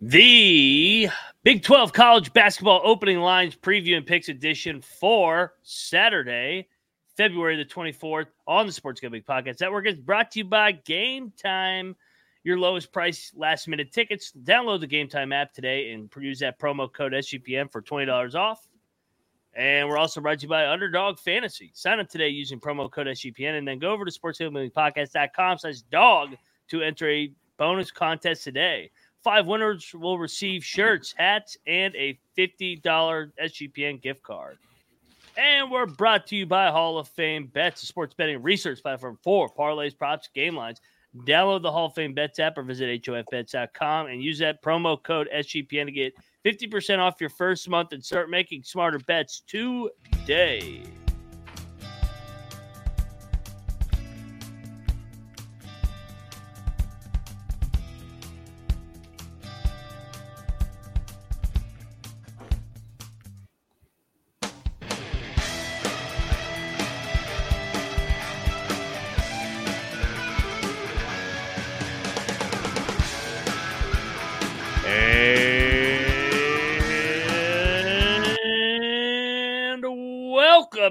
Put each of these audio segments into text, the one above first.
The Big 12 College Basketball Opening Lines Preview and Picks Edition for Saturday, February the 24th on the Sports Gambling Podcast Network is brought to you by Game Time. Your lowest price last minute tickets. Download the Game Time app today and use that promo code SGPN for $20 off. And we're also brought to you by Underdog Fantasy. Sign up today using promo code SGPN and then go over to sportsgamblingpodcast.com slash dog to enter a bonus contest today. Five winners will receive shirts, hats, and a $50 SGPN gift card. And we're brought to you by Hall of Fame Bets, a sports betting research platform for parlays, props, game lines. Download the Hall of Fame Bets app or visit HOFBets.com and use that promo code SGPN to get 50% off your first month and start making smarter bets today.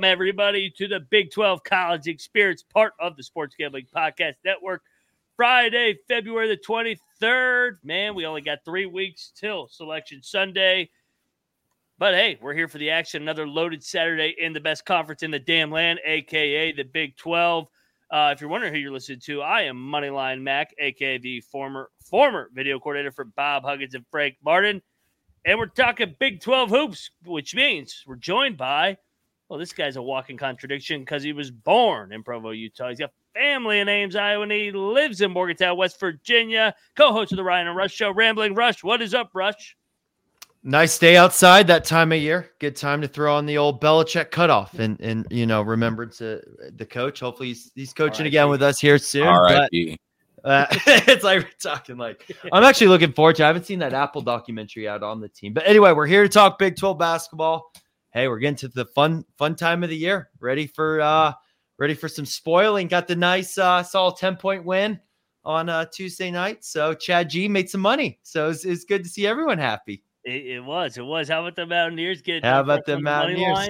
Everybody to the Big 12 College Experience, part of the Sports Gambling Podcast Network. Friday, February the 23rd. Man, we only got three weeks till Selection Sunday. But hey, we're here for the action. Another loaded Saturday in the best conference in the damn land, aka the Big 12. Uh, if you're wondering who you're listening to, I am Moneyline Mac, aka the former former video coordinator for Bob Huggins and Frank Martin. And we're talking Big 12 hoops, which means we're joined by, well, this guy's a walking contradiction because he was born in Provo, Utah. He's got family in Ames, Iowa, and he lives in Morgantown, West Virginia. Co host of the Ryan and Rush Show, Rambling Rush. What is up, Rush? Nice day outside that time of year. Good time to throw on the old Belichick cutoff and and you know remembrance of the coach. Hopefully he's, he's coaching R.I.P. again with us here soon. All uh, it's like we're talking like I'm actually looking forward to. I haven't seen that Apple documentary out on the team, but anyway, we're here to talk Big 12 basketball. Hey, we're getting to the fun fun time of the year. Ready for uh ready for some spoiling. Got the nice uh saw a 10 point win on uh Tuesday night. So Chad G made some money. So it's, it's good to see everyone happy. It, it was. It was. How about the Mountaineers get? How about the Mountaineers?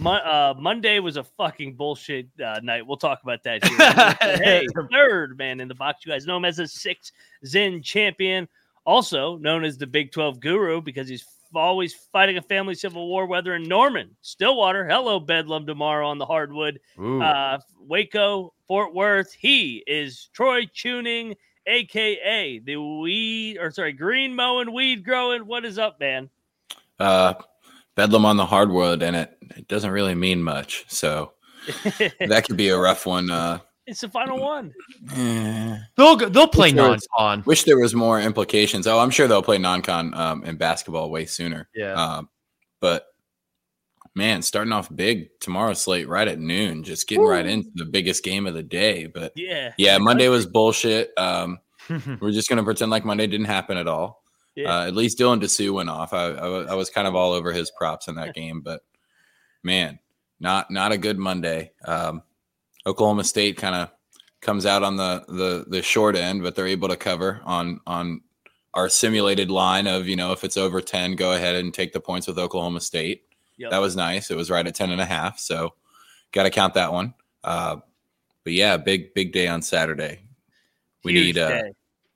Uh, Monday was a fucking bullshit uh, night. We'll talk about that. Here. Hey, third man in the box. You guys know him as a six Zen champion, also known as the Big Twelve Guru because he's always fighting a family civil war. Whether in Norman, Stillwater, hello Bedlam tomorrow on the hardwood, uh, Waco, Fort Worth. He is Troy Chewning, aka the weed or sorry, green mowing, weed growing. What is up, man? Uh, Bedlam on the hardwood, and it, it doesn't really mean much. So that could be a rough one. Uh, it's the final one. eh. They'll go- they'll play Sure. non-con. Wish there was more implications. Oh, I'm sure they'll play non-con um, in basketball way sooner. Yeah. Um, but man, starting off big tomorrow slate right at noon, just getting right into the biggest game of the day. But Yeah. yeah, Monday was bullshit. Um, we're just gonna pretend like Monday didn't happen at all. Yeah. Uh, at least Dylan Disu went off. I, I, I was kind of all over his props in that game, but man, not not a good Monday. Um, Oklahoma State kind of comes out on the the the short end, but they're able to cover on on our simulated line of you know if it's over ten, go ahead and take the points with Oklahoma State. Yep. That was nice. It was right at 10 and a half, so got to count that one. Uh, but yeah, big big day on Saturday. We Huge need uh,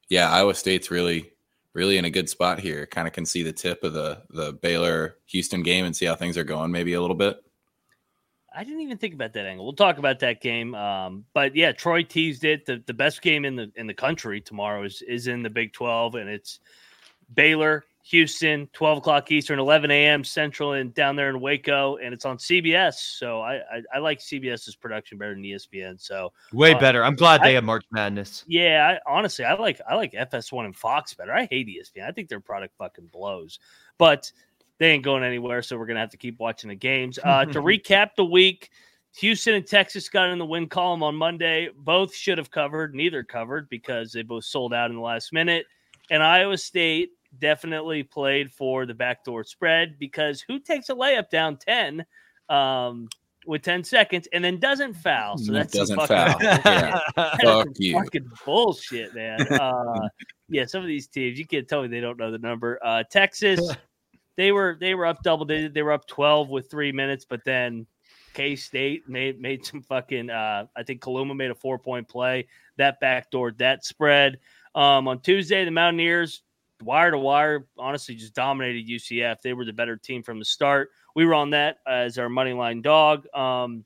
yeah, Iowa State's really, really in a good spot here. Kind of can see the tip of the the Baylor Houston game and see how things are going, maybe a little bit. I didn't even think about that angle. We'll talk about that game. Um, but yeah, Troy teased it. The, the best game in the in the country tomorrow is is in the Big Twelve, and it's Baylor, Houston, twelve o'clock Eastern, eleven a.m. Central, and down there in Waco, and it's on CBS. So I I, I like CBS's production better than ESPN. So Way Uh, better. I'm glad I- they have March Madness. yeah, I, honestly, I like I like FS1 and Fox better. I hate ESPN. I think their product fucking blows, but they ain't going anywhere. So we're gonna have to keep watching the games. Uh, to recap the week, Houston and Texas got in the win column on Monday. Both should have covered. Neither covered because they both sold out in the last minute. And Iowa State definitely played for the backdoor spread because who takes a layup down ten? Um, with 10 seconds and then doesn't foul. So that's doesn't fucking, foul. Yeah. that's Fuck you. fucking bullshit, man. Uh, yeah, some of these teams you can't tell me they don't know the number. Uh, Texas, they were they were up double. They were up 12 with three minutes, but then K State made made some fucking. Uh, I think Kaluma made a four point play that backdoored that spread. Um, on Tuesday, the Mountaineers wire to wire, honestly, just dominated UCF. They were the better team from the start. We were on that as our money line dog. Um,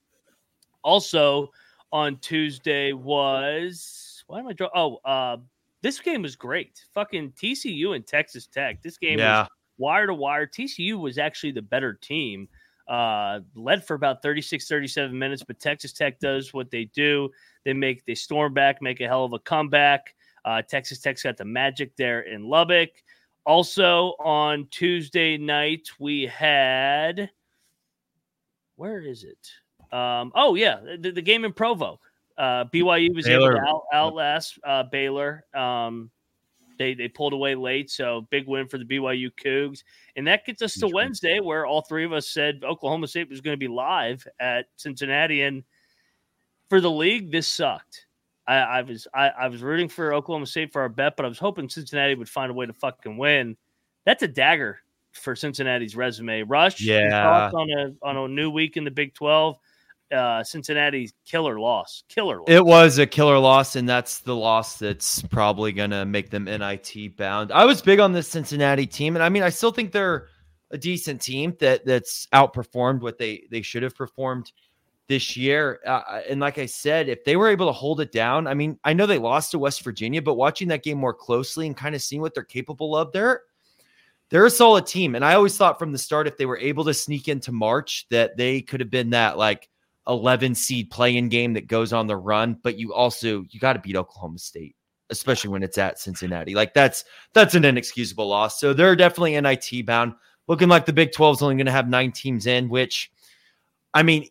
also on Tuesday was why am I draw? Oh, uh, this game was great. Fucking TCU and Texas Tech. This game Yeah. was wire to wire. TCU was actually the better team. Uh, led for about 36, 37 minutes, but Texas Tech does what they do. They make they storm back, make a hell of a comeback. Uh, Texas Tech's got the magic there in Lubbock. Also on Tuesday night, we had where is it? Um, oh yeah, the, the game in Provo. Uh, BYU was able Baylor. to out, outlast uh, Baylor. Um, they they pulled away late, so big win for the BYU Cougs, and that gets us to Wednesday, where all three of us said Oklahoma State was going to be live at Cincinnati, and for the league, this sucked. I, I was I, I was rooting for Oklahoma State for our bet, but I was hoping Cincinnati would find a way to fucking win. That's a dagger for Cincinnati's resume. Rush, Yeah. thoughts on a on a new week in the Big Twelve. Uh, Cincinnati's killer loss, killer loss. It was a killer loss, and that's the loss that's probably going to make them NIT bound. I was big on this Cincinnati team, and I mean, I still think they're a decent team that that's outperformed what they they should have performed this year. Uh, and like I said, if they were able to hold it down, I mean, I know they lost to West Virginia, but watching that game more closely and kind of seeing what they're capable of, they're they're a solid team. And I always thought from the start, if they were able to sneak into March, that they could have been that like 11 seed playing game that goes on the run. But you also you got to beat Oklahoma State, especially when it's at Cincinnati. Like that's that's an inexcusable loss. So they're definitely NIT bound. Looking like the Big 12 is only going to have nine teams in, which I mean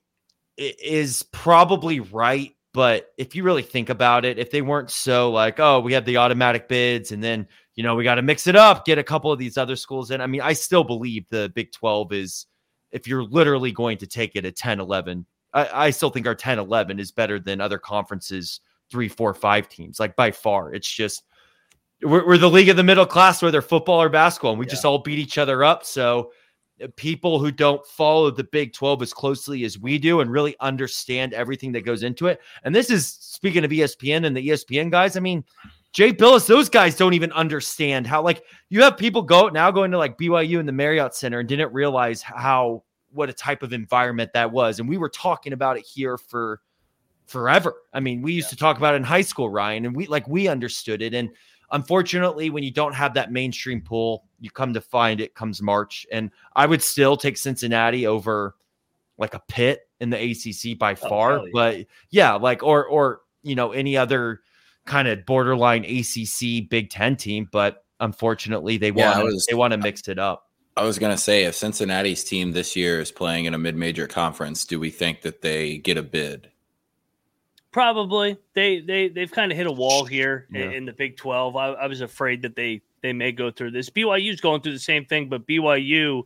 is probably right. But if you really think about it, if they weren't so like, oh, we have the automatic bids and then, you know, we got to mix it up, get a couple of these other schools in. I mean, I still believe the Big 12 is, if you're literally going to take it at 10, 11, I, I still think our 10, 11 is better than other conferences, three, four, five teams, like by far. It's just, we're, we're the league of the middle class, whether football or basketball, and we just all beat each other up. So, uh, people who don't follow the Big 12 as closely as we do and really understand everything that goes into it. And this is speaking of ESPN and the ESPN guys. I mean, Jay Bilas, those guys don't even understand how, like, you have people go now going to like BYU and the Marriott Center and didn't realize how, what a type of environment that was. And we were talking about it here for forever. I mean, we used to talk about it in high school, Ryan, and we like, we understood it. And unfortunately, when you don't have that mainstream pool, you come to find it comes March. And I would still take Cincinnati over like a Pitt in the ACC by Oh, far. yeah. But yeah, like, or, or, you know, any other kind of borderline ACC Big Ten team. But unfortunately, they Yeah, want was- they want to mix it up. I was going to say, if Cincinnati's team this year is playing in a mid-major conference, do we think that they get a bid? Probably they they they've kind of hit a wall here in, Yeah. in the Big Twelve. I, I was afraid that they they may go through this. BYU's going through the same thing, but BYU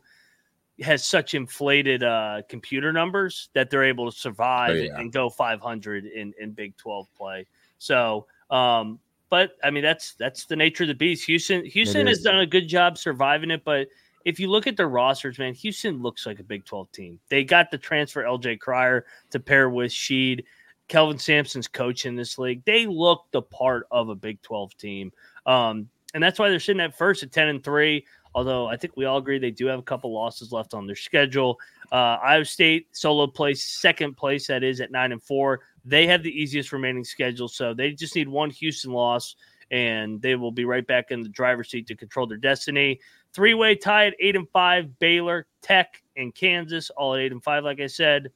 has such inflated uh, computer numbers that they're able to survive Oh, yeah. and go 500 in in Big 12 play. So, um, but I mean that's that's the nature of the beast. Houston Houston has done a good job surviving it, but if you look at their rosters, man, Houston looks like a Big 12 team. They got the transfer LJ Cryer to pair with Shead. Kelvin Sampson's coach in this league. They look the part of a Big 12 team. Um, and that's why they're sitting at first at 10 and 3. Although I think we all agree they do have a couple losses left on their schedule. Uh, Iowa State solo place, second place, that is at 9 and 4. They have the easiest remaining schedule. So they just need one Houston loss, and they will be right back in the driver's seat to control their destiny. Three way tie at 8 and 5. Baylor, Tech, and Kansas, all at 8 and 5, like I said.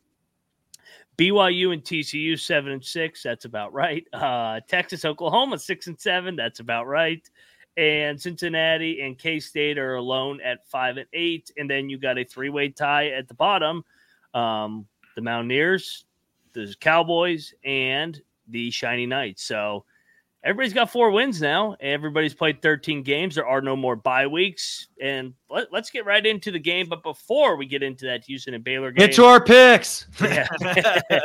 BYU and TCU seven and six. That's about right. Uh, Texas, Oklahoma six and seven. That's about right. And Cincinnati and K State are alone at five and eight. And then you got a three way tie at the bottom. Um, the Mountaineers, the Cowboys, and the Shiny Knights. So everybody's got four wins now. Everybody's played 13 games. There are no more bye weeks. And let, us get right into the game. But before we get into that Houston and Baylor game, get to our picks. yeah.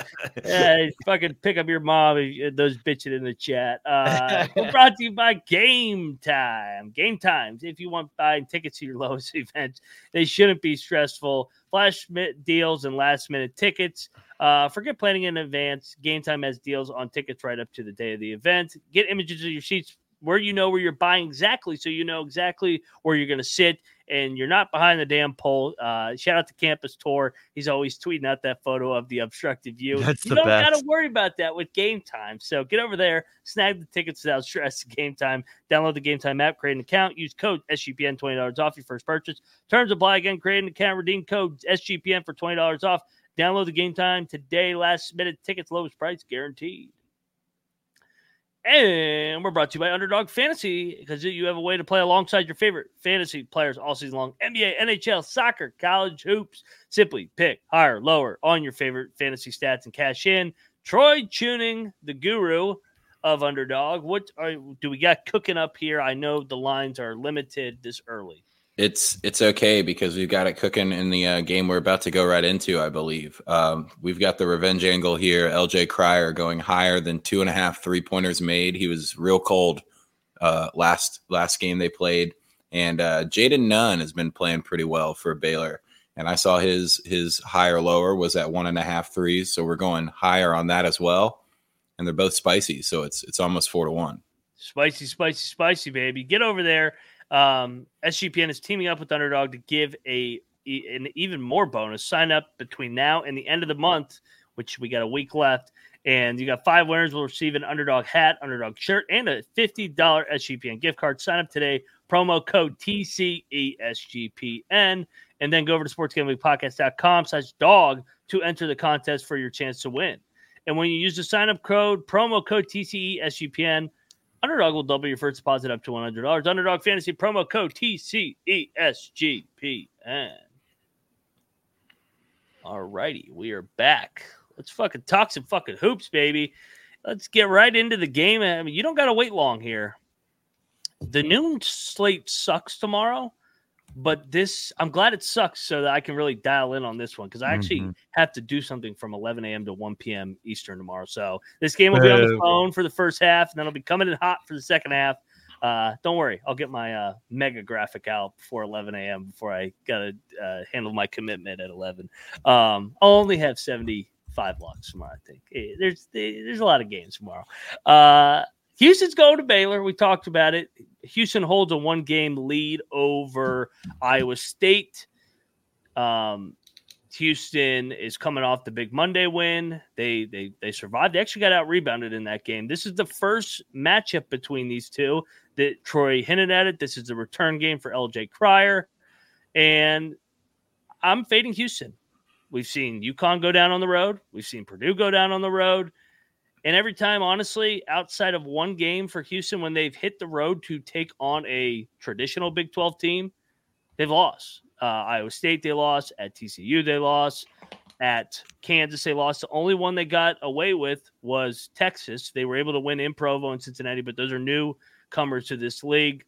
yeah, fucking pick up your mom, those bitching in the chat. Uh, we're brought to you by Game Time. Game Times. If you want buying tickets to your lowest events, they shouldn't be stressful. Flash deals and last minute tickets. Uh, forget planning in advance. Game Time has deals on tickets right up to the day of the event. Get images of your seats where you know where you're buying exactly, so you know exactly where you're going to sit, and you're not behind the damn pole. Uh, shout out to Campus Tour; he's always tweeting out that photo of the obstructed view. That's you don't got to worry about that with Game Time. So get over there, snag the tickets without stress. Game Time. Download the Game Time app, create an account, use code SGPN twenty dollars off your first purchase. Terms apply. Again, create an account, redeem code SGPN for twenty dollars off. Download the Game Time today. Last minute tickets, lowest price guaranteed. And we're brought to you by Underdog Fantasy because you have a way to play alongside your favorite fantasy players all season long NBA, NHL, soccer, college hoops. Simply pick higher, lower on your favorite fantasy stats and cash in. Troy Chewning, the guru of Underdog. What are, do we got cooking up here? I know the lines are limited this early it's it's okay because we've got it cooking in the uh, game we're about to go right into. I believe um, we've got the revenge angle here. LJ Cryer going higher than two and a half three pointers made. He was real cold uh, last last game they played, and uh, Jayden Nunn has been playing pretty well for Baylor. And I saw his his higher lower was at one and a half threes, so we're going higher on that as well. And they're both spicy, so it's it's almost four to one. Spicy, spicy, spicy, baby! Get over there um, SGPN is teaming up with Underdog to give a an even more bonus. Sign up between now and the end of the month, which we got a week left. And you got five winners will receive an underdog hat, underdog shirt, and a $50 SGPN gift card. Sign up today. Promo code TCESGPN. And then go over to sportsgamblingpodcast.com slash dog to enter the contest for your chance to win. And when you use the sign up code, promo code TCESGPN, Underdog will double your first deposit up to $100. Underdog Fantasy promo code TCESGPN. All righty, we are back. Let's fucking talk some fucking hoops, baby. Let's get right into the game. I mean, you don't got to wait long here. The noon slate sucks tomorrow but this i'm glad it sucks so that i can really dial in on this one because i actually mm-hmm. have to do something from 11 a.m to 1 p.m eastern tomorrow. So this game will be on the phone for the first half and then it'll be coming in hot for the second half. Uh, don't worry i'll get my uh, mega graphic out before 11 a.m before i gotta uh, handle my commitment at 11 um, i'll only have 75 locks tomorrow i think. Eh, there's there's a lot of games tomorrow. Uh, Houston's going to Baylor. We talked about it. Houston holds a one game lead over Iowa State. Um, Houston is coming off the big Monday win. They they they survived. They actually got out rebounded in that game. This is the first matchup between these two that Troy hinted at it. This is the return game for LJ Cryer, And I'm fading Houston. We've seen UConn go down on the road. We've seen Purdue go down on the road. And every time, honestly, outside of one game for Houston, when they've hit the road to take on a traditional Big 12 team, they've lost. Uh, Iowa State, they lost. At TCU, they lost. At Kansas, they lost. The only one they got away with was Texas. They were able to win in Provo and Cincinnati, but those are newcomers to this league.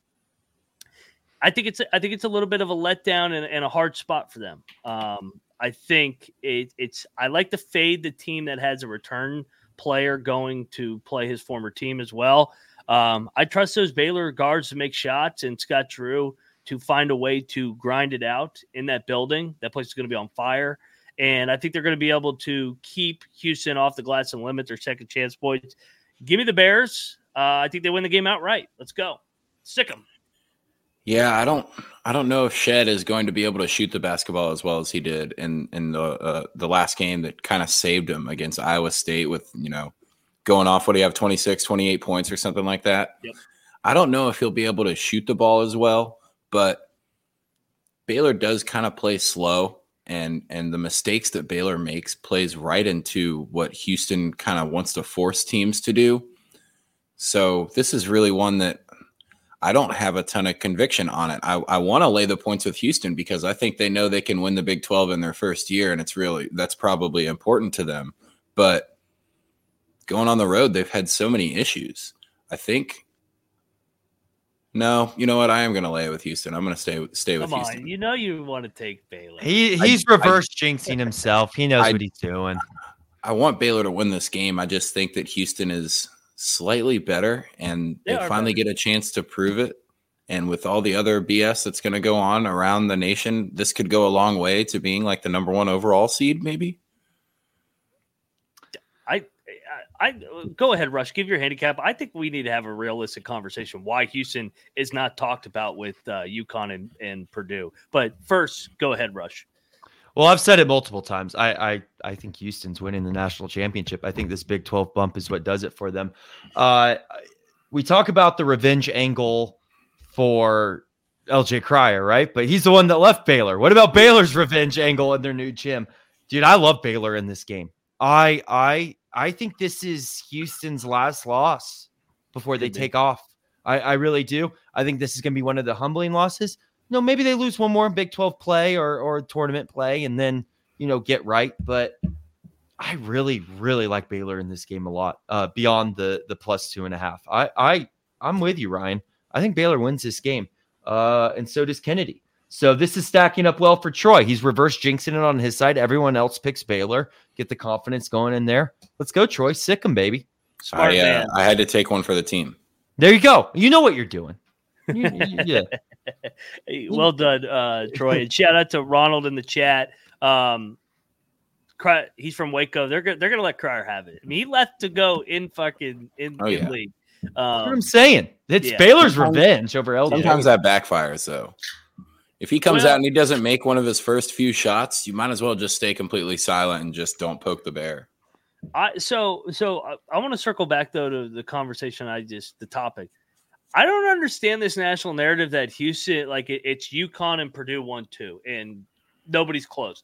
I think it's I think it's a little bit of a letdown and, and a hard spot for them. Um, I think it, it's I like to fade the team that has a return player going to play his former team as well. Um, I trust those Baylor guards to make shots and Scott Drew to find a way to grind it out in that building. That place is going to be on fire. And I think they're going to be able to keep Houston off the glass and limit their second chance points. Give me the Bears. Uh, I think they win the game outright. Let's go. Sick them. Yeah, I don't I don't know if Shead is going to be able to shoot the basketball as well as he did in in the uh, the last game that kind of saved him against Iowa State with, you know, going off what do you have 26 28 points or something like that. Yep. I don't know if he'll be able to shoot the ball as well, but Baylor does kind of play slow and and the mistakes that Baylor makes plays right into what Houston kind of wants to force teams to do. So this is really one that I don't have a ton of conviction on it. I, I want to lay the points with Houston because I think they know they can win the Big 12 in their first year, and it's really that's probably important to them. But going on the road, they've had so many issues. I think No, you know what? I am going to lay it with Houston. I'm going to stay stay with Come Houston. you know you want to take Baylor. He he's I- reverse jinxing himself. He knows I- what he's doing. I want Baylor to win this game. I just think that Houston is slightly better and They they, finally better. get a chance to prove it. And with all the other BS that's going to go on around the nation, this could go a long way to being like the number one overall seed, maybe. I, I, I go ahead, Rush. Give your handicap. I think we need to have a realistic conversation why Houston is not talked about with uh, UConn and, and Purdue. But first, go ahead, Rush. Well, I've said it multiple times. I, I I think Houston's winning the national championship. I think this Big 12 bump is what does it for them. Uh, we talk about the revenge angle for LJ Cryer, right? But he's the one that left Baylor. What about Baylor's revenge angle in their new gym? Dude, I love Baylor in this game. I I I think this is Houston's last loss before they take off. I, I really do. I think this is going to be one of the humbling losses. No, maybe they lose one more in Big 12 play or or tournament play and then, you know, get right, but I really, really like Baylor in this game a lot. Uh, beyond the the plus two and a half. I I I'm with you, Ryan. I think Baylor wins this game. Uh, and so does Kennedy. So this is stacking up well for Troy. He's reverse jinxing it on his side. Everyone else picks Baylor. Get the confidence going in there. Let's go, Troy. Sick him, baby. Smart I, uh, man. I had to take one for the team. There you go. You know what you're doing. You- you- yeah. Well done, uh, Troy. And shout out to Ronald in the chat. Um, Cry, he's from Waco. They're gonna they're gonna let Cryer have it. I mean, he left to go in fucking in, Oh, in yeah. league. That's what Um, I'm saying. It's yeah. Baylor's Sometimes- revenge over LJ. Sometimes that backfires though. If he comes Well- out and he doesn't make one of his first few shots, you might as well just stay completely silent and just don't poke the bear. I so so I, I want to circle back though to the conversation I just the topic. I don't understand this national narrative that Houston like it, it's UConn and Purdue one two and nobody's close.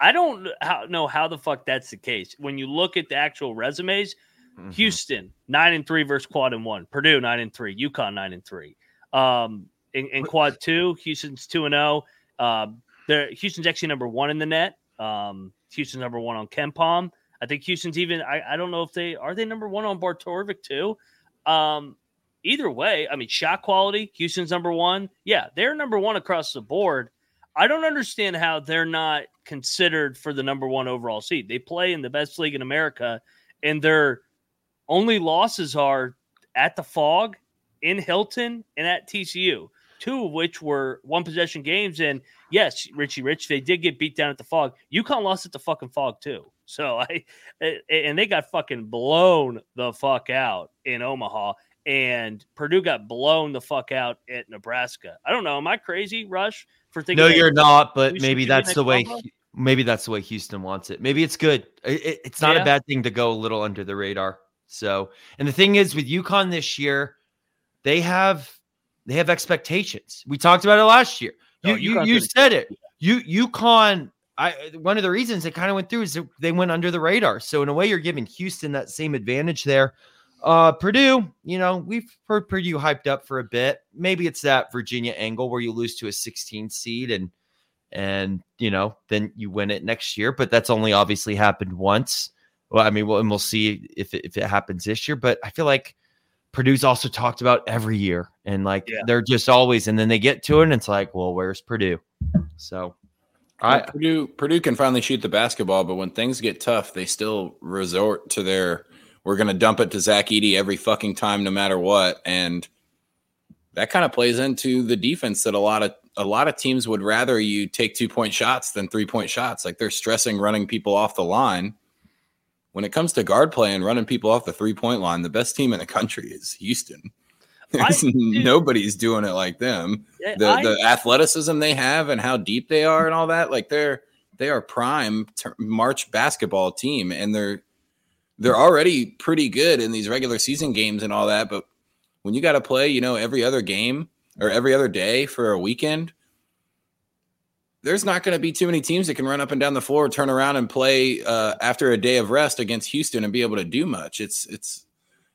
I don't how, know how the fuck that's the case. When you look at the actual resumes, Mhm. Houston nine and three versus quad and one, Purdue nine and three, UConn nine and three. Um, in, in quad two, Houston's two and zero. Um, they're Houston's actually number one in the net. Um, Houston's number one on KenPom. I think Houston's even. I, I don't know if they are they number one on Barttorvik too. Um, either way, I mean shot quality. Houston's number one. Yeah, they're number one across the board. I don't understand how they're not considered for the number one overall seed. They play in the best league in America, and their only losses are at the Phog, in Hilton, and at TCU. Two of which were one possession games. And yes, Richie Rich, they did get beat down at the Phog. UConn lost at the fucking Phog too. So I and they got fucking blown the fuck out in Omaha. And Purdue got blown the fuck out at Nebraska. I don't know. Am I crazy, Rush, for thinking? No, you're not, but maybe that's the way maybe that's the way Houston wants it. Maybe it's good. It- it- it's not Yeah. a bad thing to go a little under the radar. So, and the thing is with UConn this year, they have they have expectations. We talked about it last year. You Oh, you, you said it. You UConn. I one of the reasons it kind of went through is they went under the radar. So in a way, you're giving Houston that same advantage there. Uh, Purdue, you know, we've heard Purdue hyped up for a bit. Maybe it's that Virginia angle where you lose to a 16 seed and and you know then you win it next year. But that's only obviously happened once. Well, I mean, well, and we'll see if it, if it happens this year. But I feel like Purdue's also talked about every year, and like Yeah. they're just always, and then they get to it, and it's like, well, where's Purdue? So, I Purdue Purdue can finally shoot the basketball, but when things get tough, they still resort to their we're gonna dump it to Zach Edey every fucking time, no matter what. And that kind of plays into the defense that a lot of a lot of teams would rather you take two point shots than three point shots. Like they're stressing running people off the line. When it comes to guard play and running people off the three point line, the best team in the country is Houston. There's nobody's doing it like them the I- the athleticism they have and how deep they are and all that like they're they are prime march basketball team and they're they're already pretty good in these regular season games and all that but when you got to play you know every other game or every other day for a weekend there's not going to be too many teams that can run up and down the floor turn around and play uh, after a day of rest against houston and be able to do much. It's it's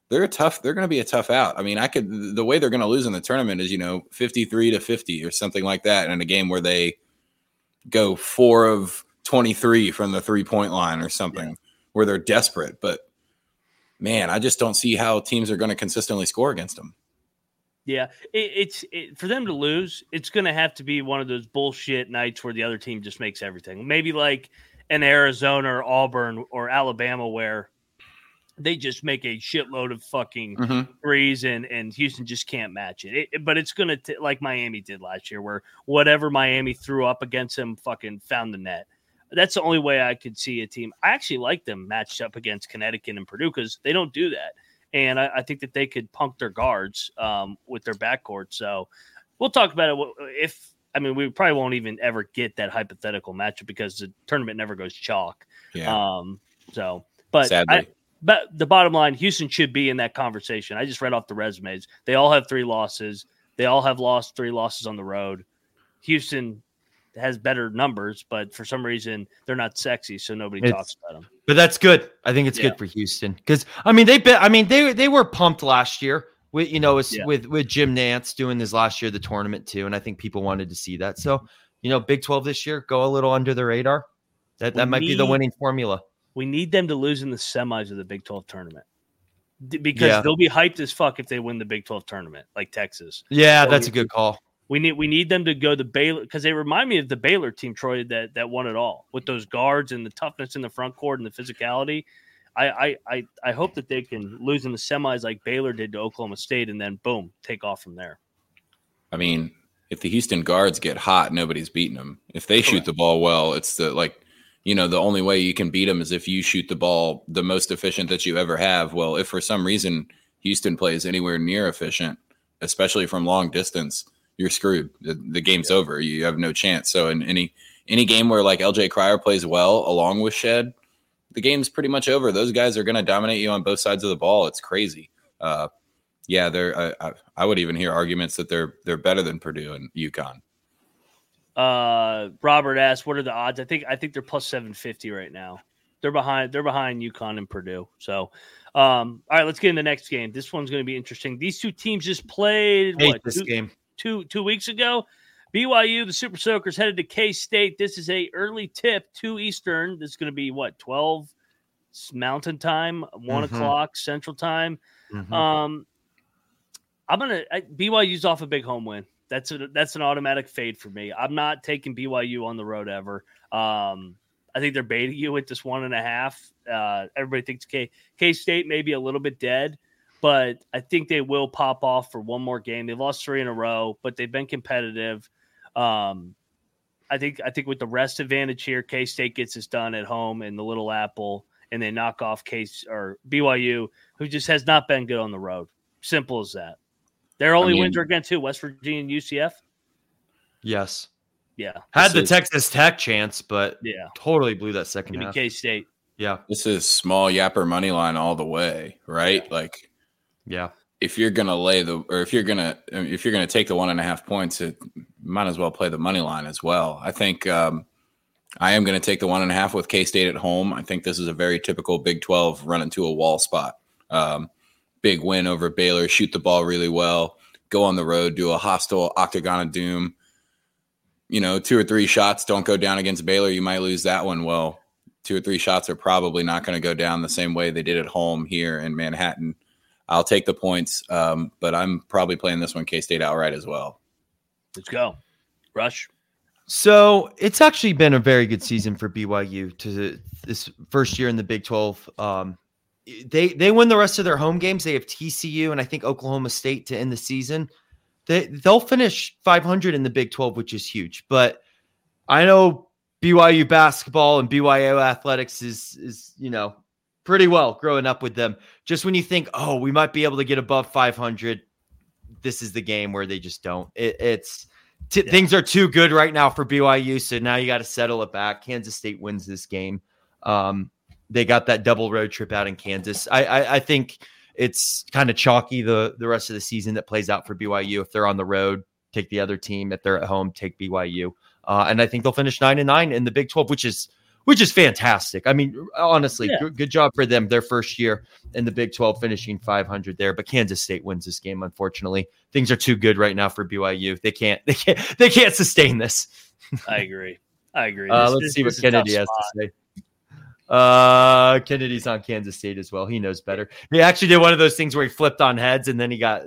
they're a tough they're going to be a tough out. I mean i could the way they're going to lose in the tournament is you know 53 to 50 or something like that in a game where they go four of 23 from the three point line or something where they're desperate but man i just don't see how teams are going to consistently score against them Yeah, it, it's it, for them to lose. It's going to have to be one of those bullshit nights where the other team just makes everything. Maybe like an Arizona or Auburn or Alabama where they just make a shitload of fucking Mhm. threes and and Houston just can't match it. it but it's going to like Miami did last year, where whatever Miami threw up against them, fucking found the net. That's the only way I could see a team. I actually like them matched up against Connecticut and Purdue because they don't do that and I, I think that they could punk their guards um, with their backcourt. So we'll talk about it if I mean we probably won't even ever get that hypothetical matchup because the tournament never goes chalk. Yeah. Um, so, but. I, but the bottom line, Houston should be in that conversation. I just read off the resumes; they all have three losses. They all have lost three losses on the road. Houston has better numbers, but for some reason they're not sexy, so nobody It's- talks about them. But that's good. I think it's Yeah. good for Houston because I mean they bet. I mean they they were pumped last year with you know with Yeah. with, with Jim Nantz doing his last year of the tournament too, and I think people wanted to see that. So you know Big Twelve this year go a little under the radar. That that We might be the winning formula. We need them to lose in the semis of the Big 12 tournament because Yeah. they'll be hyped as fuck if they win the Big 12 tournament, like Texas. Yeah, Well, that's a good call. We need we need them to go the Baylor because they remind me of the Baylor team, Troy, that that won it all with those guards and the toughness in the front court and the physicality. I I I, I hope that they can lose in the semis like Baylor did to Oklahoma State and then boom, take off from there. I mean, if the Houston guards get hot, nobody's beating them. If they shoot the ball well, it's the like, you know, the only way you can beat them is if you shoot the ball the most efficient that you ever have. Well, if for some reason Houston plays anywhere near efficient, especially from long distance, you're screwed. The, the game's over. You have no chance. So in any any game where like LJ Cryer plays well along with Shead, the game's pretty much over. Those guys are going to dominate you on both sides of the ball. It's crazy. Uh, yeah, they're. I, I, I would even hear arguments that they're they're better than Purdue and UConn. Uh, Robert asked, "What are the odds?" I think I think they're plus seven fifty right now. They're behind. They're behind UConn and Purdue. So, um, all right, let's get in the next game. This one's going to be interesting. These two teams just played Hate what this two, game. Two two weeks ago. BYU, the Super Soakers, headed to K State. This is a early tip, two Eastern. This is going to be what twelve Mountain Time, one Mhm. o'clock Central Time. Mhm. Um, I'm gonna I, BYU's off a big home win. That's a that's an automatic fade for me. I'm not taking BYU on the road ever. Um, I think they're baiting you at this one and a half. Uh, everybody thinks K K State may be a little bit dead, but I think they will pop off for one more game. They've lost three in a row, but they've been competitive. Um, I think I think with the rest advantage here, K State gets this done at home in the Little Apple, and they knock off Case or BYU, who just has not been good on the road. Simple as that. Their only mean- wins are against who? West Virginia and UCF. yes, Yeah, had This the is- Texas Tech chance, but yeah. totally blew that second Give half. K State. Yeah, This is small yapper money line all the way, right? Like yeah. if you're gonna lay the or if you're gonna if you're gonna take the one and a half points, it might as well play the money line as well. I think um, I am gonna take the one and a half with K State at home. I think this is a very typical Big Twelve run into a wall spot. Um, big win over Baylor, shoot the ball really well, go on the road, do a hostile octagon of doom. You know, two or three shots don't go down against Baylor, you might lose that one. Well, two or three shots are probably not going to go down the same way they did at home here in Manhattan. I'll take the points, um, but I'm probably playing this one K State outright as well. Let's go. Rush. So it's actually been a very good season for BYU to this first year in the Big 12. Um, they they win the rest of their home games. They have TCU and I think Oklahoma State to end the season. They they'll finish 500 in the Big 12, which is huge. But I know BYU basketball and BYU athletics is is you know pretty well growing up with them. Just when you think, oh, we might be able to get above 500, this is the game where they just don't. It, it's t- Yeah. things are too good right now for BYU, so now you got to settle it back. Kansas State wins this game. Um, they got that double road trip out in Kansas. I I, I think it's kind of chalky the the rest of the season that plays out for BYU. If they're on the road, take the other team. If they're at home, take BYU. Uh, and I think they'll finish nine and nine in the Big Twelve, which is which is fantastic. I mean, honestly, Yeah. good, good job for them. Their first year in the Big Twelve, finishing five hundred there. But Kansas State wins this game. Unfortunately, things are too good right now for BYU. They can't they can't they can't sustain this. I agree. I agree. Uh, This- let's this- see what this Kennedy has spot. to say. Uh, Kennedy's on Kansas State as well. He knows better. He actually did one of those things where he flipped on heads and then he got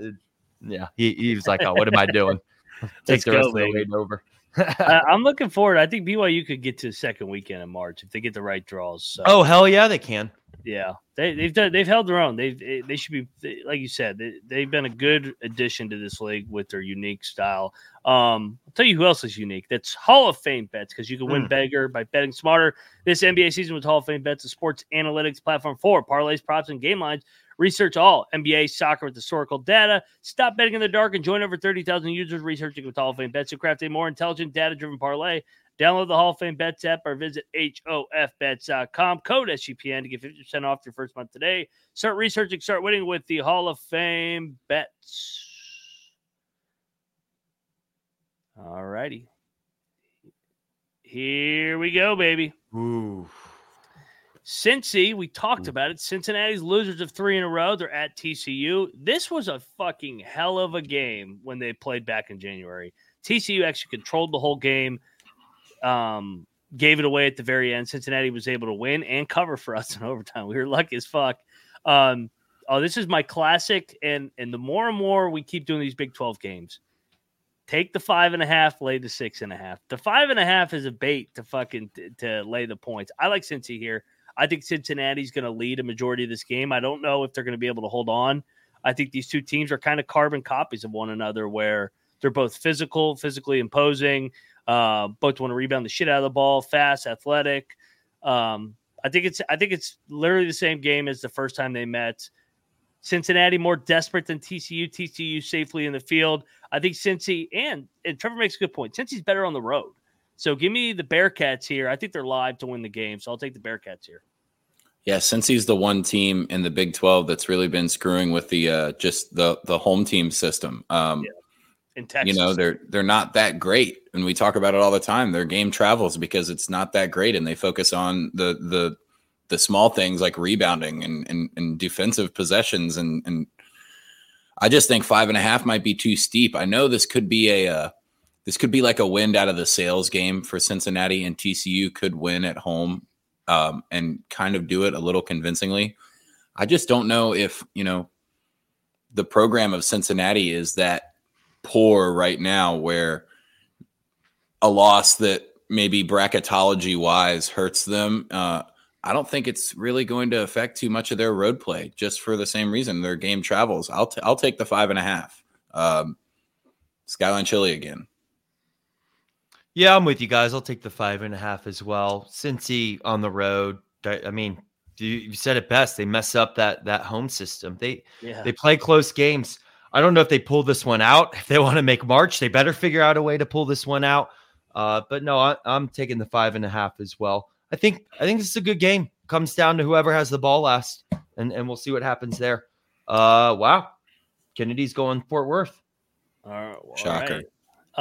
Yeah, he, he was like, "Oh, what am I doing? Take Let's the rest go, of the over." I, I'm looking forward. I think BYU could get to the second weekend in March if they get the right draws. So. oh hell yeah, they can. Yeah, they, they've done, they've held their own. They, they should be they, like you said. They, they've been a good addition to this league with their unique style. Um, I'll tell you who else is unique. That's Hall of Fame bets because you can win Mm. bigger by betting smarter. This NBA season with Hall of Fame bets, a sports analytics platform for parlays, props, and game lines. Research all NBA soccer with historical data. Stop betting in the dark and join over 30,000 users researching with Hall of Fame bets to craft a more intelligent, data driven parlay. Download the Hall of Fame Bets app or visit HOFBets.com. Code SGPN to get 50% off your first month today. Start researching, start winning with the Hall of Fame Bets. All righty. Here we go, baby. Ooh. Cincy, we talked about it. Cincinnati's losers of three in a row. They're at TCU. This was a fucking hell of a game when they played back in January. TCU actually controlled the whole game, um, gave it away at the very end. Cincinnati was able to win and cover for us in overtime. We were lucky as fuck. Um, oh, this is my classic, and and the more and more we keep doing these Big Twelve games, take the five and a half, lay the six and a half. The five and a half is a bait to fucking to, to lay the points. I like Cincy here. I think Cincinnati's going to lead a majority of this game. I don't know if they're going to be able to hold on. I think these two teams are kind of carbon copies of one another, where they're both physical, physically imposing. Uh, both want to rebound the shit out of the ball, fast, athletic. Um, I think it's I think it's literally the same game as the first time they met. Cincinnati more desperate than TCU. TCU safely in the field. I think Cincy and and Trevor makes a good point. Cincy's better on the road. So give me the Bearcats here. I think they're live to win the game, so I'll take the Bearcats here. Yeah, since he's the one team in the Big Twelve that's really been screwing with the uh, just the the home team system. Um, Yeah. In Texas, you know they're they're not that great, and we talk about it all the time. Their game travels because it's not that great, and they focus on the the the small things like rebounding and and, and defensive possessions. And and I just think five and a half might be too steep. I know this could be a uh, this could be like a wind out of the sails game for Cincinnati, and TCU could win at home um, and kind of do it a little convincingly. I just don't know if you know the program of Cincinnati is that poor right now where a loss that maybe bracketology wise hurts them. Uh, I don't think it's really going to affect too much of their road play just for the same reason their game travels. I'll, t- I'll take the five and a half. Um, Skyline Chili again. Yeah, I'm with you guys. I'll take the five and a half as well. Cincy on the road. I I mean, you, you said it best. They mess up that that home system. They yeah, they play close games. I don't know if they pull this one out. If they want to make March, they better figure out a way to pull this one out. Uh, but no, I, I'm taking the five and a half as well. I think I think this is a good game. Comes down to whoever has the ball last, and and we'll see what happens there. Uh, wow, Kennedy's going Fort Worth. All right, well, Shocker. right.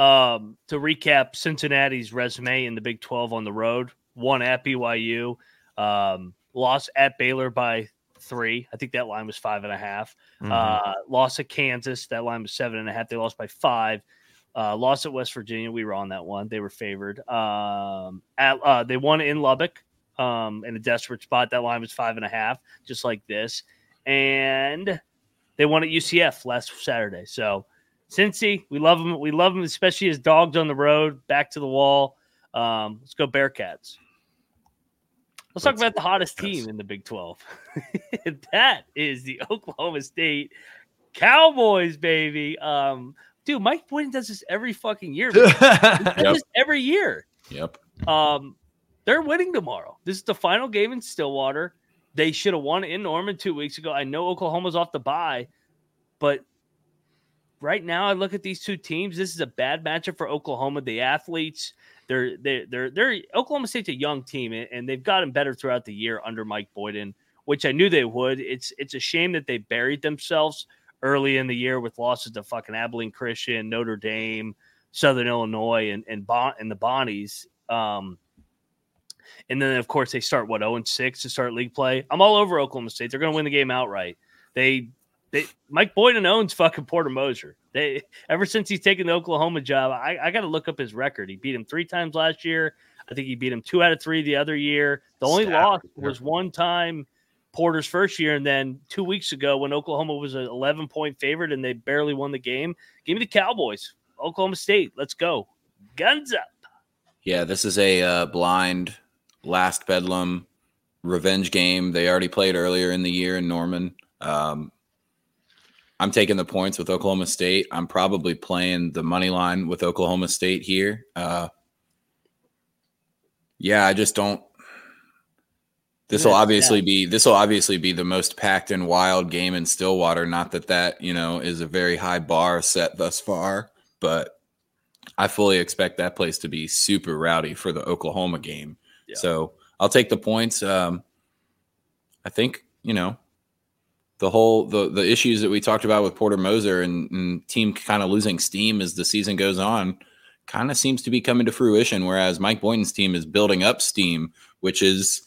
Um, to recap, Cincinnati's resume in the Big 12 on the road: one at BYU, um, lost at Baylor by three. I think that line was five and a half. Mhm. Uh, lost at Kansas. That line was seven and a half. They lost by five. Uh, lost at West Virginia. We were on that one. They were favored. Um, at, uh, they won in Lubbock um, in a desperate spot. That line was five and a half, just like this. And they won at UCF last Saturday. So, Cincy, we love them. We love them, especially as dogs on the road, back to the wall. Um, let's go Bearcats. Let's talk Let's about the hottest team in the Big 12. that is the Oklahoma State Cowboys, baby. Um, dude, Mike Boynton does this every fucking year. man. He does Yep. this every year. Yep. Um, they're winning tomorrow. This is the final game in Stillwater. They should have won in Norman two weeks ago. I know Oklahoma's off the bye, but right now I look at these two teams. This is a bad matchup for Oklahoma. The athletes, they're they're they're, they're Oklahoma State's a young team, and- they've gotten better throughout the year under Mike Boynton, which I knew they would. It's it's a shame that they buried themselves early in the year with losses to fucking Abilene Christian, Notre Dame, Southern Illinois, and and bon- and the Bonnies. Um, and then of course they start what 0 and 6 to start league play. I'm all over Oklahoma State. They're going to win the game outright. They they Mike Boynton owns fucking Porter Moser. They ever since he's taken the Oklahoma job, I, I got to look up his record. He beat him three times last year. I think he beat him two out of three the other year. The only loss was one time Porter's first year, and then two weeks ago when Oklahoma was an 11 point favorite and they barely won the game. Give me the Cowboys, Oklahoma State. Let's go, guns up. Yeah, this is a uh, blind last Bedlam revenge game. They already played earlier in the year in Norman. Um, I'm taking the points with Oklahoma State. I'm probably playing the money line with Oklahoma State here. Uh, yeah, I just don't. This will obviously be this will obviously be the most packed and wild game in Stillwater. Not that that you know is a very high bar set thus far, but I fully expect that place to be super rowdy for the Oklahoma game. Yeah. So I'll take the points. Um, I think you know the whole the the issues that we talked about with Porter Moser and, and team kind of losing steam as the season goes on kind of seems to be coming to fruition. Whereas Mike Boynton's team is building up steam, which is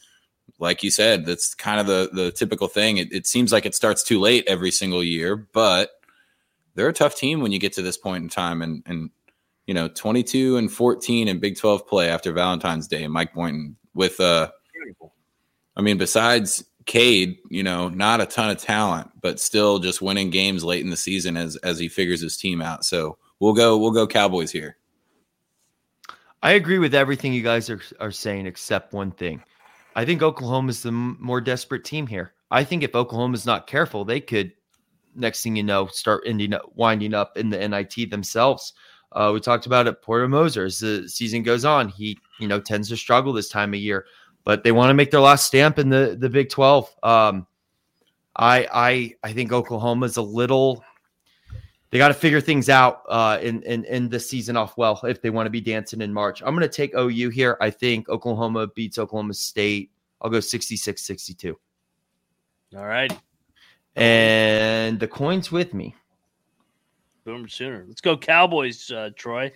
like you said, that's kind of the the typical thing. It, it seems like it starts too late every single year, but they're a tough team when you get to this point in time. And and you know, 22 and 14 in Big 12 play after Valentine's Day, and Mike Boynton with uh, I mean, besides Cade, you know, not a ton of talent, but still just winning games late in the season as as he figures his team out. So we'll go we'll go Cowboys here. I agree with everything you guys are are saying except one thing. I think Oklahoma is the more desperate team here. I think if Oklahoma is not careful, they could next thing you know start ending up winding up in the NIT themselves. Uh, we talked about it. Porter Moser, as the season goes on, he you know tends to struggle this time of year but they want to make their last stamp in the the Big Twelve. Um, I I I think Oklahoma's a little. They got to figure things out uh, in, in in the season off well if they want to be dancing in March. I'm going to take OU here. I think Oklahoma beats Oklahoma State. I'll go 66 62. All right. And the coin's with me. Boomer Sooner. Let's go Cowboys, uh, Troy.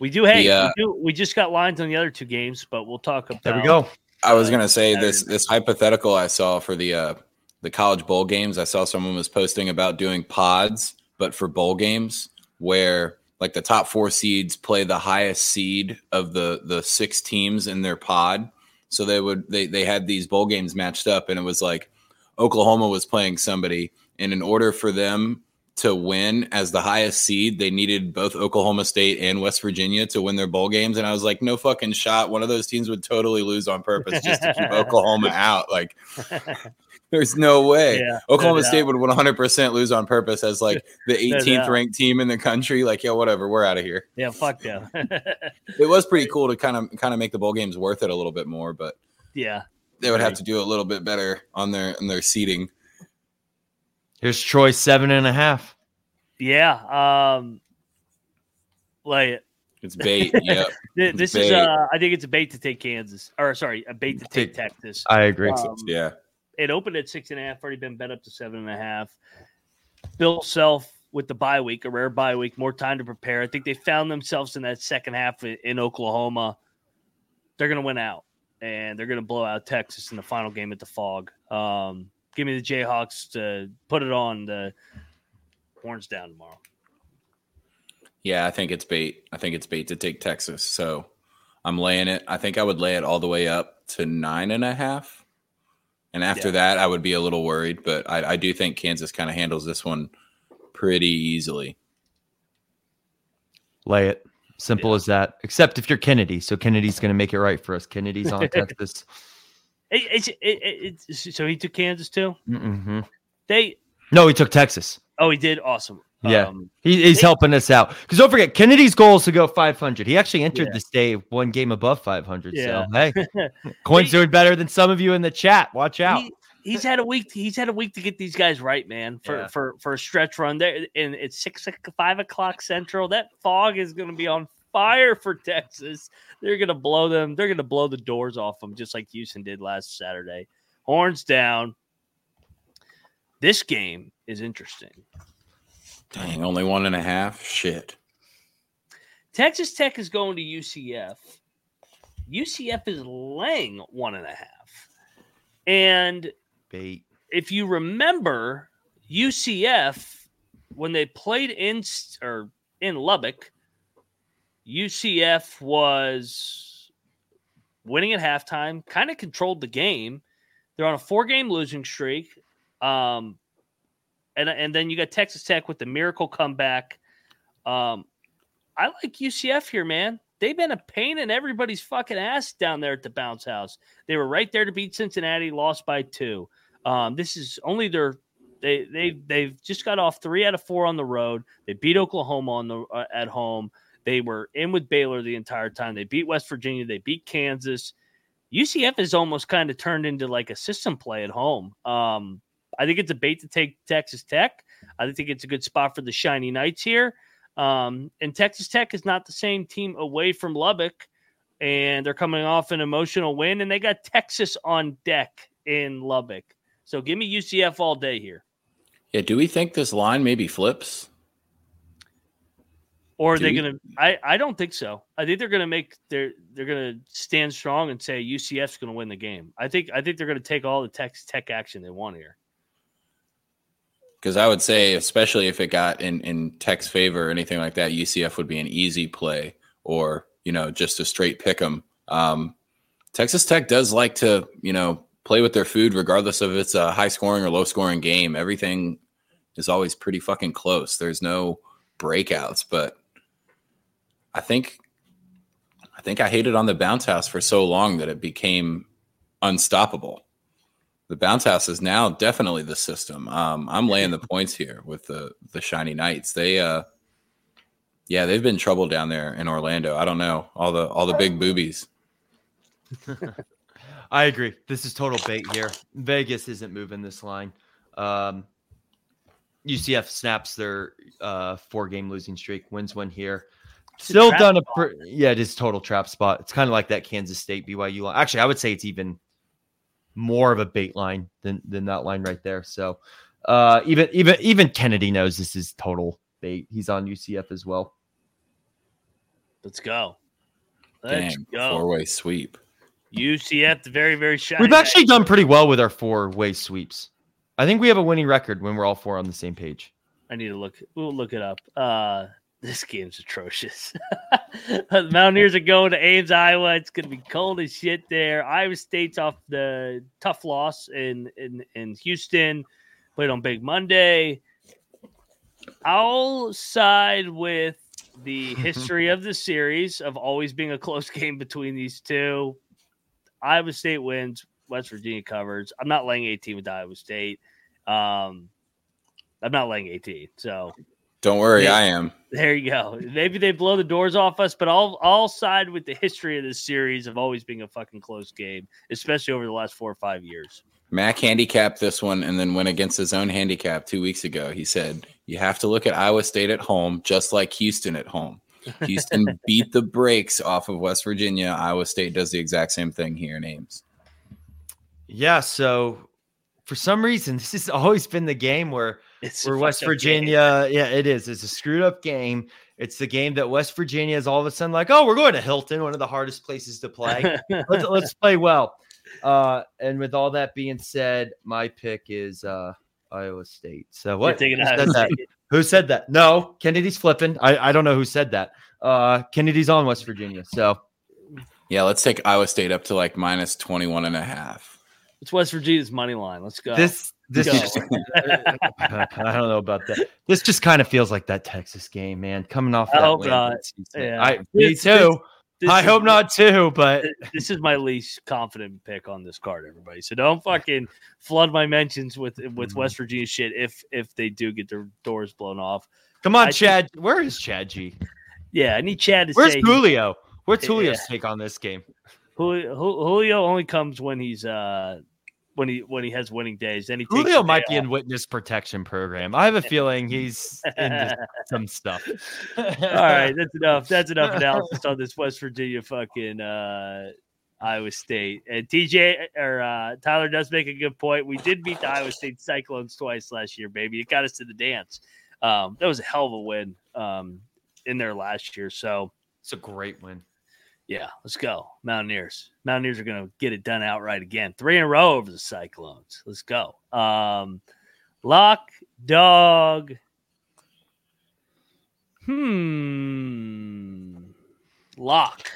We do. Hey, we, do, we, just got lines on the other two games, but we'll talk about. There we go. I was gonna say this this hypothetical I saw for the uh, the college bowl games. I saw someone was posting about doing pods, but for bowl games where like the top four seeds play the highest seed of the the six teams in their pod. So they would they they had these bowl games matched up, and it was like Oklahoma was playing somebody, and in order for them to win as the highest seed, they needed both Oklahoma State and West Virginia to win their bowl games. And I was like, no fucking shot. One of those teams would totally lose on purpose just to keep Oklahoma out. Like, there's no way. Yeah, Oklahoma State would 100% lose on purpose as like the 18th no ranked team in the country. Like, yeah, whatever. We're out of here. Yeah, fuck yeah. it was pretty cool to kind of kind of make the bowl games worth it a little bit more, but yeah, they would have to do a little bit better on their on their seating. Here's Troy seven and a half. Yeah. Um lay it. It's bait. Yeah. this bait. is uh I think it's a bait to take Kansas. Or sorry, a bait to take, take Texas. I agree. Um, yeah. It opened at six and a half, already been bet up to seven and a half. Bill Self with the bye week, a rare bye week, more time to prepare. I think they found themselves in that second half in Oklahoma. They're going to win out, and they're going to blow out Texas in the final game at the Phog. Um, give me the Jayhawks to put it on the horns down tomorrow. Yeah, I think it's bait. I think it's bait to take Texas. So I'm laying it. I think I would lay it all the way up to nine and a half. And after yeah. that, I would be a little worried, but I, I do think Kansas kind of handles this one pretty easily. Lay it. Simple yeah. as that. Except if you're Kennedy. So Kennedy's going to make it right for us. Kennedy's on Texas. It, it, it, it, so he took Kansas too. Mm-hmm. They no, he took Texas. Oh, he did. Awesome. Yeah, um, he, he's they, helping us out because don't forget Kennedy's goal is to go 500. He actually entered yeah. this day one game above 500. Yeah. So hey, Coin's doing better than some of you in the chat. Watch out. He, he's had a week. He's had a week to get these guys right, man. For yeah. for for a stretch run there, and it's six five o'clock central. That Phog is going to be on fire for Texas. They're gonna blow them. They're gonna blow the doors off them, just like Houston did last Saturday. Horns down. This game is interesting. Dang, only one and a half. Shit. Texas Tech is going to UCF. UCF is laying one and a half. And Bait. if you remember, UCF when they played in or in Lubbock, UCF was winning at halftime, kind of controlled the game. They're on a four game losing streak. Um, and, and then you got Texas Tech with the miracle comeback. Um, I like UCF here, man. They've been a pain in everybody's fucking ass down there at the bounce house. They were right there to beat Cincinnati, lost by two. Um, this is only their they they they've just got off three out of four on the road. They beat Oklahoma on the uh, at home. They were in with Baylor the entire time. They beat West Virginia. They beat Kansas. UCF is almost kind of turned into like a system play at home. Um, I think it's a bait to take Texas Tech. I think it's a good spot for the Shiny Knights here. Um, and Texas Tech is not the same team away from Lubbock, and they're coming off an emotional win, and they got Texas on deck in Lubbock. So give me UCF all day here. Yeah, do we think this line maybe flips? Or are they going to? I I don't think so. I think they're going to make they're they're going to stand strong and say UCF's going to win the game. I think I think they're going to take all the tech tech action they want here. Because I would say, especially if it got in in Tech's favor or anything like that, UCF would be an easy play, or you know, just a straight pick 'em. Um, Texas Tech does like to you know play with their food, regardless of if it's a high scoring or low scoring game. Everything is always pretty fucking close. There's no breakouts, but I think I think I hated on the bounce house for so long that it became unstoppable. The bounce house is now definitely the system. Um, I'm laying the points here with the the shiny knights. They uh yeah, they've been trouble down there in Orlando. I don't know. All the all the big boobies. I agree. This is total bait here. Vegas isn't moving this line. Um, UCF snaps their uh, four game losing streak, wins one here. Still done a pr- yeah, it is total trap spot. It's kind of like that Kansas State BYU line. Actually, I would say it's even more of a bait line than than that line right there. So uh, even even even Kennedy knows this is total bait. He's on UCF as well. Let's go. Let's Dang, go. Four way sweep. UCF, the very very shy. We've actually done pretty well with our four way sweeps. I think we have a winning record when we're all four on the same page. I need to look. We'll look it up. Uh, this game's atrocious. the Mountaineers are going to Ames, Iowa. It's going to be cold as shit there. Iowa State's off the tough loss in in in Houston. Played on Big Monday. I'll side with the history of the series of always being a close game between these two. Iowa State wins. West Virginia covers. I'm not laying 18 with Iowa State. Um, I'm not laying 18. So don't worry, I am. There you go. Maybe they blow the doors off us, but I'll I'll side with the history of this series of always being a fucking close game, especially over the last four or five years. Mac handicapped this one and then went against his own handicap two weeks ago. He said, You have to look at Iowa State at home, just like Houston at home. Houston beat the brakes off of West Virginia. Iowa State does the exact same thing here in Ames. Yeah. So for some reason, this has always been the game where it's where West Virginia, yeah, it is. It's a screwed up game. It's the game that West Virginia is all of a sudden like, oh, we're going to Hilton, one of the hardest places to play. let's, let's play well. Uh, and with all that being said, my pick is uh, Iowa State. So what? Who said, that? who said that? No, Kennedy's flipping. I, I don't know who said that. Uh, Kennedy's on West Virginia. So yeah, let's take Iowa State up to like minus 21 and a half. It's West Virginia's money line. Let's go. This this just, I don't know about that. This just kind of feels like that Texas game, man. Coming off. I hope not. Yeah. I, me too. I hope not too, but this is my least confident pick on this card, everybody. So don't fucking flood my mentions with with mm-hmm. West Virginia shit if if they do get their doors blown off. Come on, I Chad. Think, Where is Chad G? Yeah, I need Chad to Where's say. Julio? Where's Julio's yeah. take on this game? Julio, Julio only comes when he's uh when he when he has winning days. Then he Julio might be off. in witness protection program. I have a feeling he's into some stuff. All right, that's enough. That's enough analysis on this West Virginia fucking uh, Iowa State. And TJ or uh, Tyler does make a good point. We did beat the Iowa State Cyclones twice last year, baby. It got us to the dance. Um, that was a hell of a win um, in there last year. So it's a great win. Yeah, let's go. Mountaineers. Mountaineers are going to get it done outright again. Three in a row over the Cyclones. Let's go. Um, lock, dog. Hmm. Lock.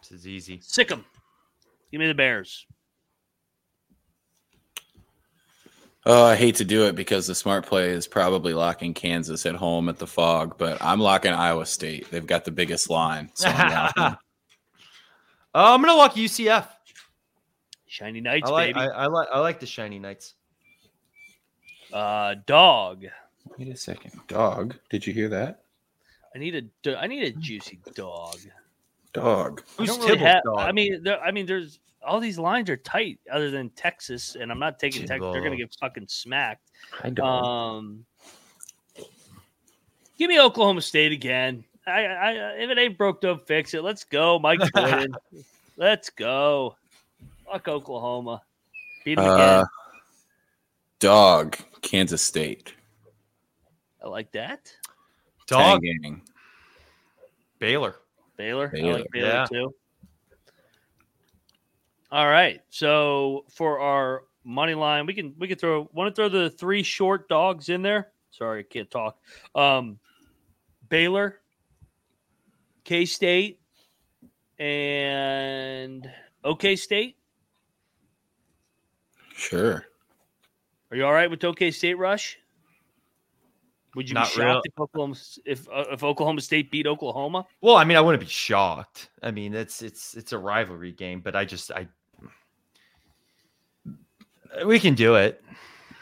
This is easy. Sick them. Give me the Bears. Oh, I hate to do it because the smart play is probably locking Kansas at home at the Phog, but I'm locking Iowa State. They've got the biggest line. So I'm locking. Oh, I'm gonna lock UCF. Shiny Knights, I like baby. I, I like I like the shiny knights. uh, dog. Wait a second. Dog. Did you hear that? I need a I need a juicy dog. Dog. Who's don't really have- dog? I mean, there, I mean, there's all these lines are tight, other than Texas, and I'm not taking Texas. They're gonna get fucking smacked. I don't. Um, give me Oklahoma State again. I, I, if it ain't broke, don't fix it. Let's go, Mike Jordan. Let's go. Fuck Oklahoma. Beat them Uh, again. dog. Kansas State. I like that. Dog Tang gang. Baylor. Baylor. I like Baylor yeah. too. All right. So for our money line, we can we can throw want to throw the three short dogs in there. Sorry, I can't talk. Um Baylor, K State, and OK State. Sure. Are you all right with OK State rush? Would you Not be shocked real- if Oklahoma if uh, if Oklahoma State beat Oklahoma? Well, I mean, I wouldn't be shocked. I mean, it's it's it's a rivalry game, but I just I we can do it.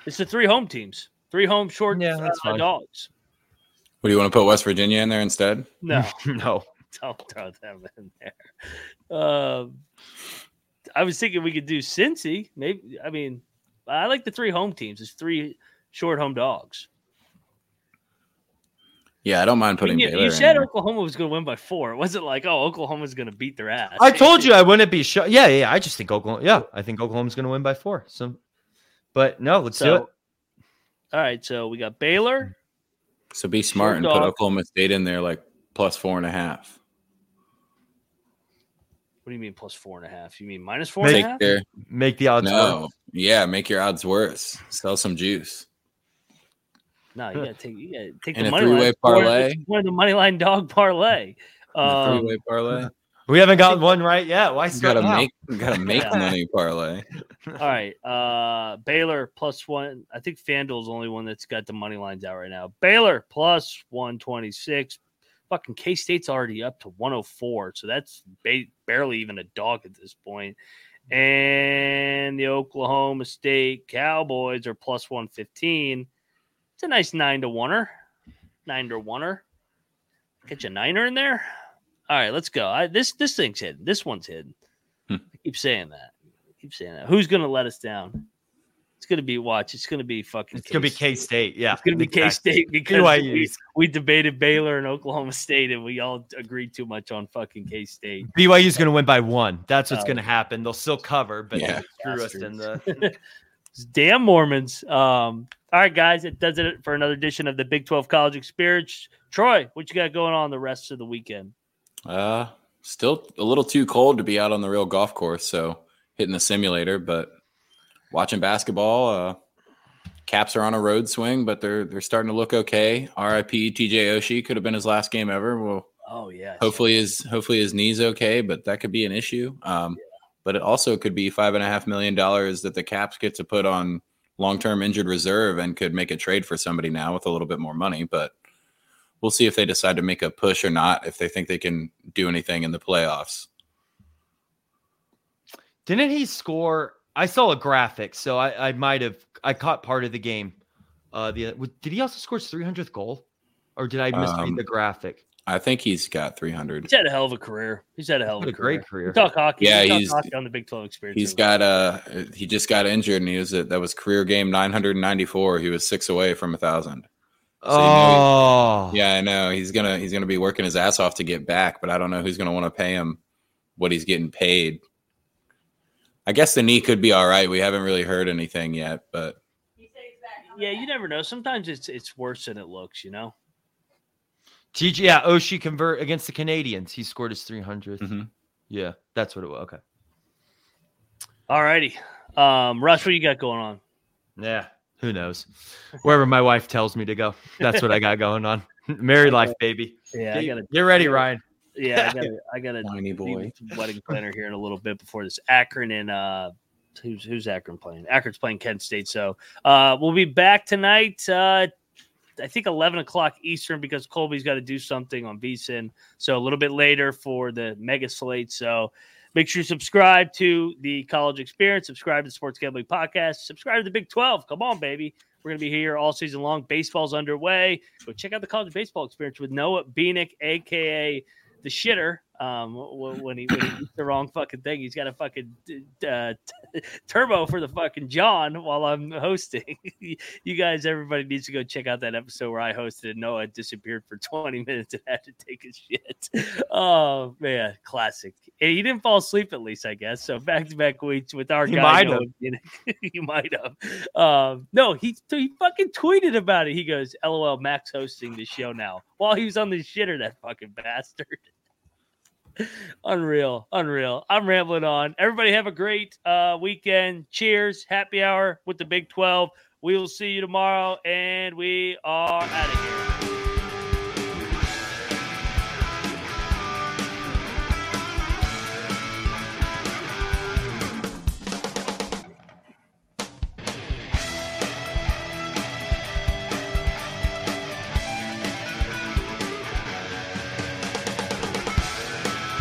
It's the three home teams, three home short Yeah, that's uh, fine. dogs. What do you want to put West Virginia in there instead? No, no. don't throw them in there. Um, I was thinking we could do Cincy. Maybe I mean I like the three home teams. It's three short home dogs. Yeah, I don't mind I putting mean, you, Baylor you in said there. Oklahoma was going to win by four. It wasn't like oh Oklahoma's going to beat their ass. I told you I wouldn't be shocked. Yeah, yeah. I just think Oklahoma. Yeah, I think Oklahoma's going to win by four. So, but no, let's do it. all right, so we got Baylor. So be smart and put dog. Oklahoma State in there like plus four and a half. What do you mean plus four and a half? You mean minus four and a half? their Make the odds. no, work. yeah, make your odds worse. Sell some juice. No, you got to take you got to take And the money three-way line. parlay? One of the money line dog parlay. The Um, three-way parlay. We haven't gotten one right yet. Why You gotta now? make, you gotta make Yeah. money parlay. All right. Uh Baylor plus one. I think FanDuel's the only one that's got the money lines out right now. Baylor plus 126. Fucking K State's already up to 104. So that's ba- barely even a dog at this point. And the Oklahoma State Cowboys are plus 115. It's a nice nine to oneer. Nine to oneer. Get you a niner in there. All right, let's go. I, this this thing's hidden. This one's hidden. Hmm. I keep saying that. I keep saying that. Who's gonna let us down? It's gonna be watch. It's gonna be fucking. It's gonna be K- K State. Yeah, It's gonna be K State because we, we debated Baylor and Oklahoma State, and we all agreed too much on fucking K State. BYU's going to win by one. That's what's going to happen. They'll still cover, but Yeah. screw us in the. Damn Mormons. Um. All right, guys, it does it for another edition of the Big Twelve College Experience. Troy, what you got going on the rest of the weekend? Uh, still a little too cold to be out on the real golf course, so hitting the simulator. But watching basketball, uh, Caps are on a road swing, but they're they're starting to look okay. R.I.P. T.J. Oshie could have been his last game ever. Well, Oh yeah. hopefully his hopefully his knees okay, but that could be an issue. Um, but it also could be five and a half million dollars that the Caps get to put on long term injured reserve and could make a trade for somebody now with a little bit more money. But we'll see if they decide to make a push or not. If they think they can do anything in the playoffs. Didn't he score? I saw a graphic, so I, I might have I caught part of the game. Uh, the did he also score his 300th goal, or did I misread Um, the graphic? I think he's got 300. He's had a hell of a career. He's had a hell of What a, a great career. career. We talk hockey. Yeah, we talk he's- hockey on the Big Twelve Experience. He's got uh he just got injured and he was at, that was career game 994. He was six away from a thousand. So you know oh, Yeah, I know. He's gonna he's gonna be working his ass off to get back, but I don't know who's gonna want to pay him what he's getting paid. I guess the knee could be all right. We haven't really heard anything yet, but Yeah, you never know. Sometimes it's it's worse than it looks. You know. TJ, yeah, Oshie convert against the Canadians. He scored his 300th. Mhm. Yeah, that's what it was. Okay. All righty. Um, Russ, what you got going on? Yeah, who knows? Wherever my wife tells me to go, that's what I got going on. Married life, baby. Yeah, I gotta. Get ready, Ryan. Yeah, I gotta. I gotta. Whiny boy. wedding planner here in a little bit before this Akron and uh, who's who's Akron playing? Akron's playing Kent State. So uh, we'll be back tonight. Uh, I think 11 o'clock Eastern because Colby's got to do something on VSIN. So a little bit later for the mega slate. So make sure you subscribe to the college experience, subscribe to the Sports Gambling Podcast, subscribe to the Big 12. Come on, baby. We're going to be here all season long. Baseball's underway. Go check out the college baseball experience with Noah Beanick, aka the shitter um, when he when he eats the wrong fucking thing. He's got a fucking uh, turbo for the fucking John while I'm hosting. you guys, everybody needs to go check out that episode where I hosted and Noah disappeared for 20 minutes and had to take a shit. Oh man, classic. And he didn't fall asleep at least, I guess. So back to back weeks with our He guy. might Beanick. you might have. Um, no, he he fucking tweeted about it. He goes, "LOL, Max hosting the show now." While he was on the shitter, that fucking bastard. Unreal, unreal. I'm rambling on. Everybody have a great uh, weekend. Cheers. Happy hour with the Big 12. We will see you tomorrow, and we are out of here.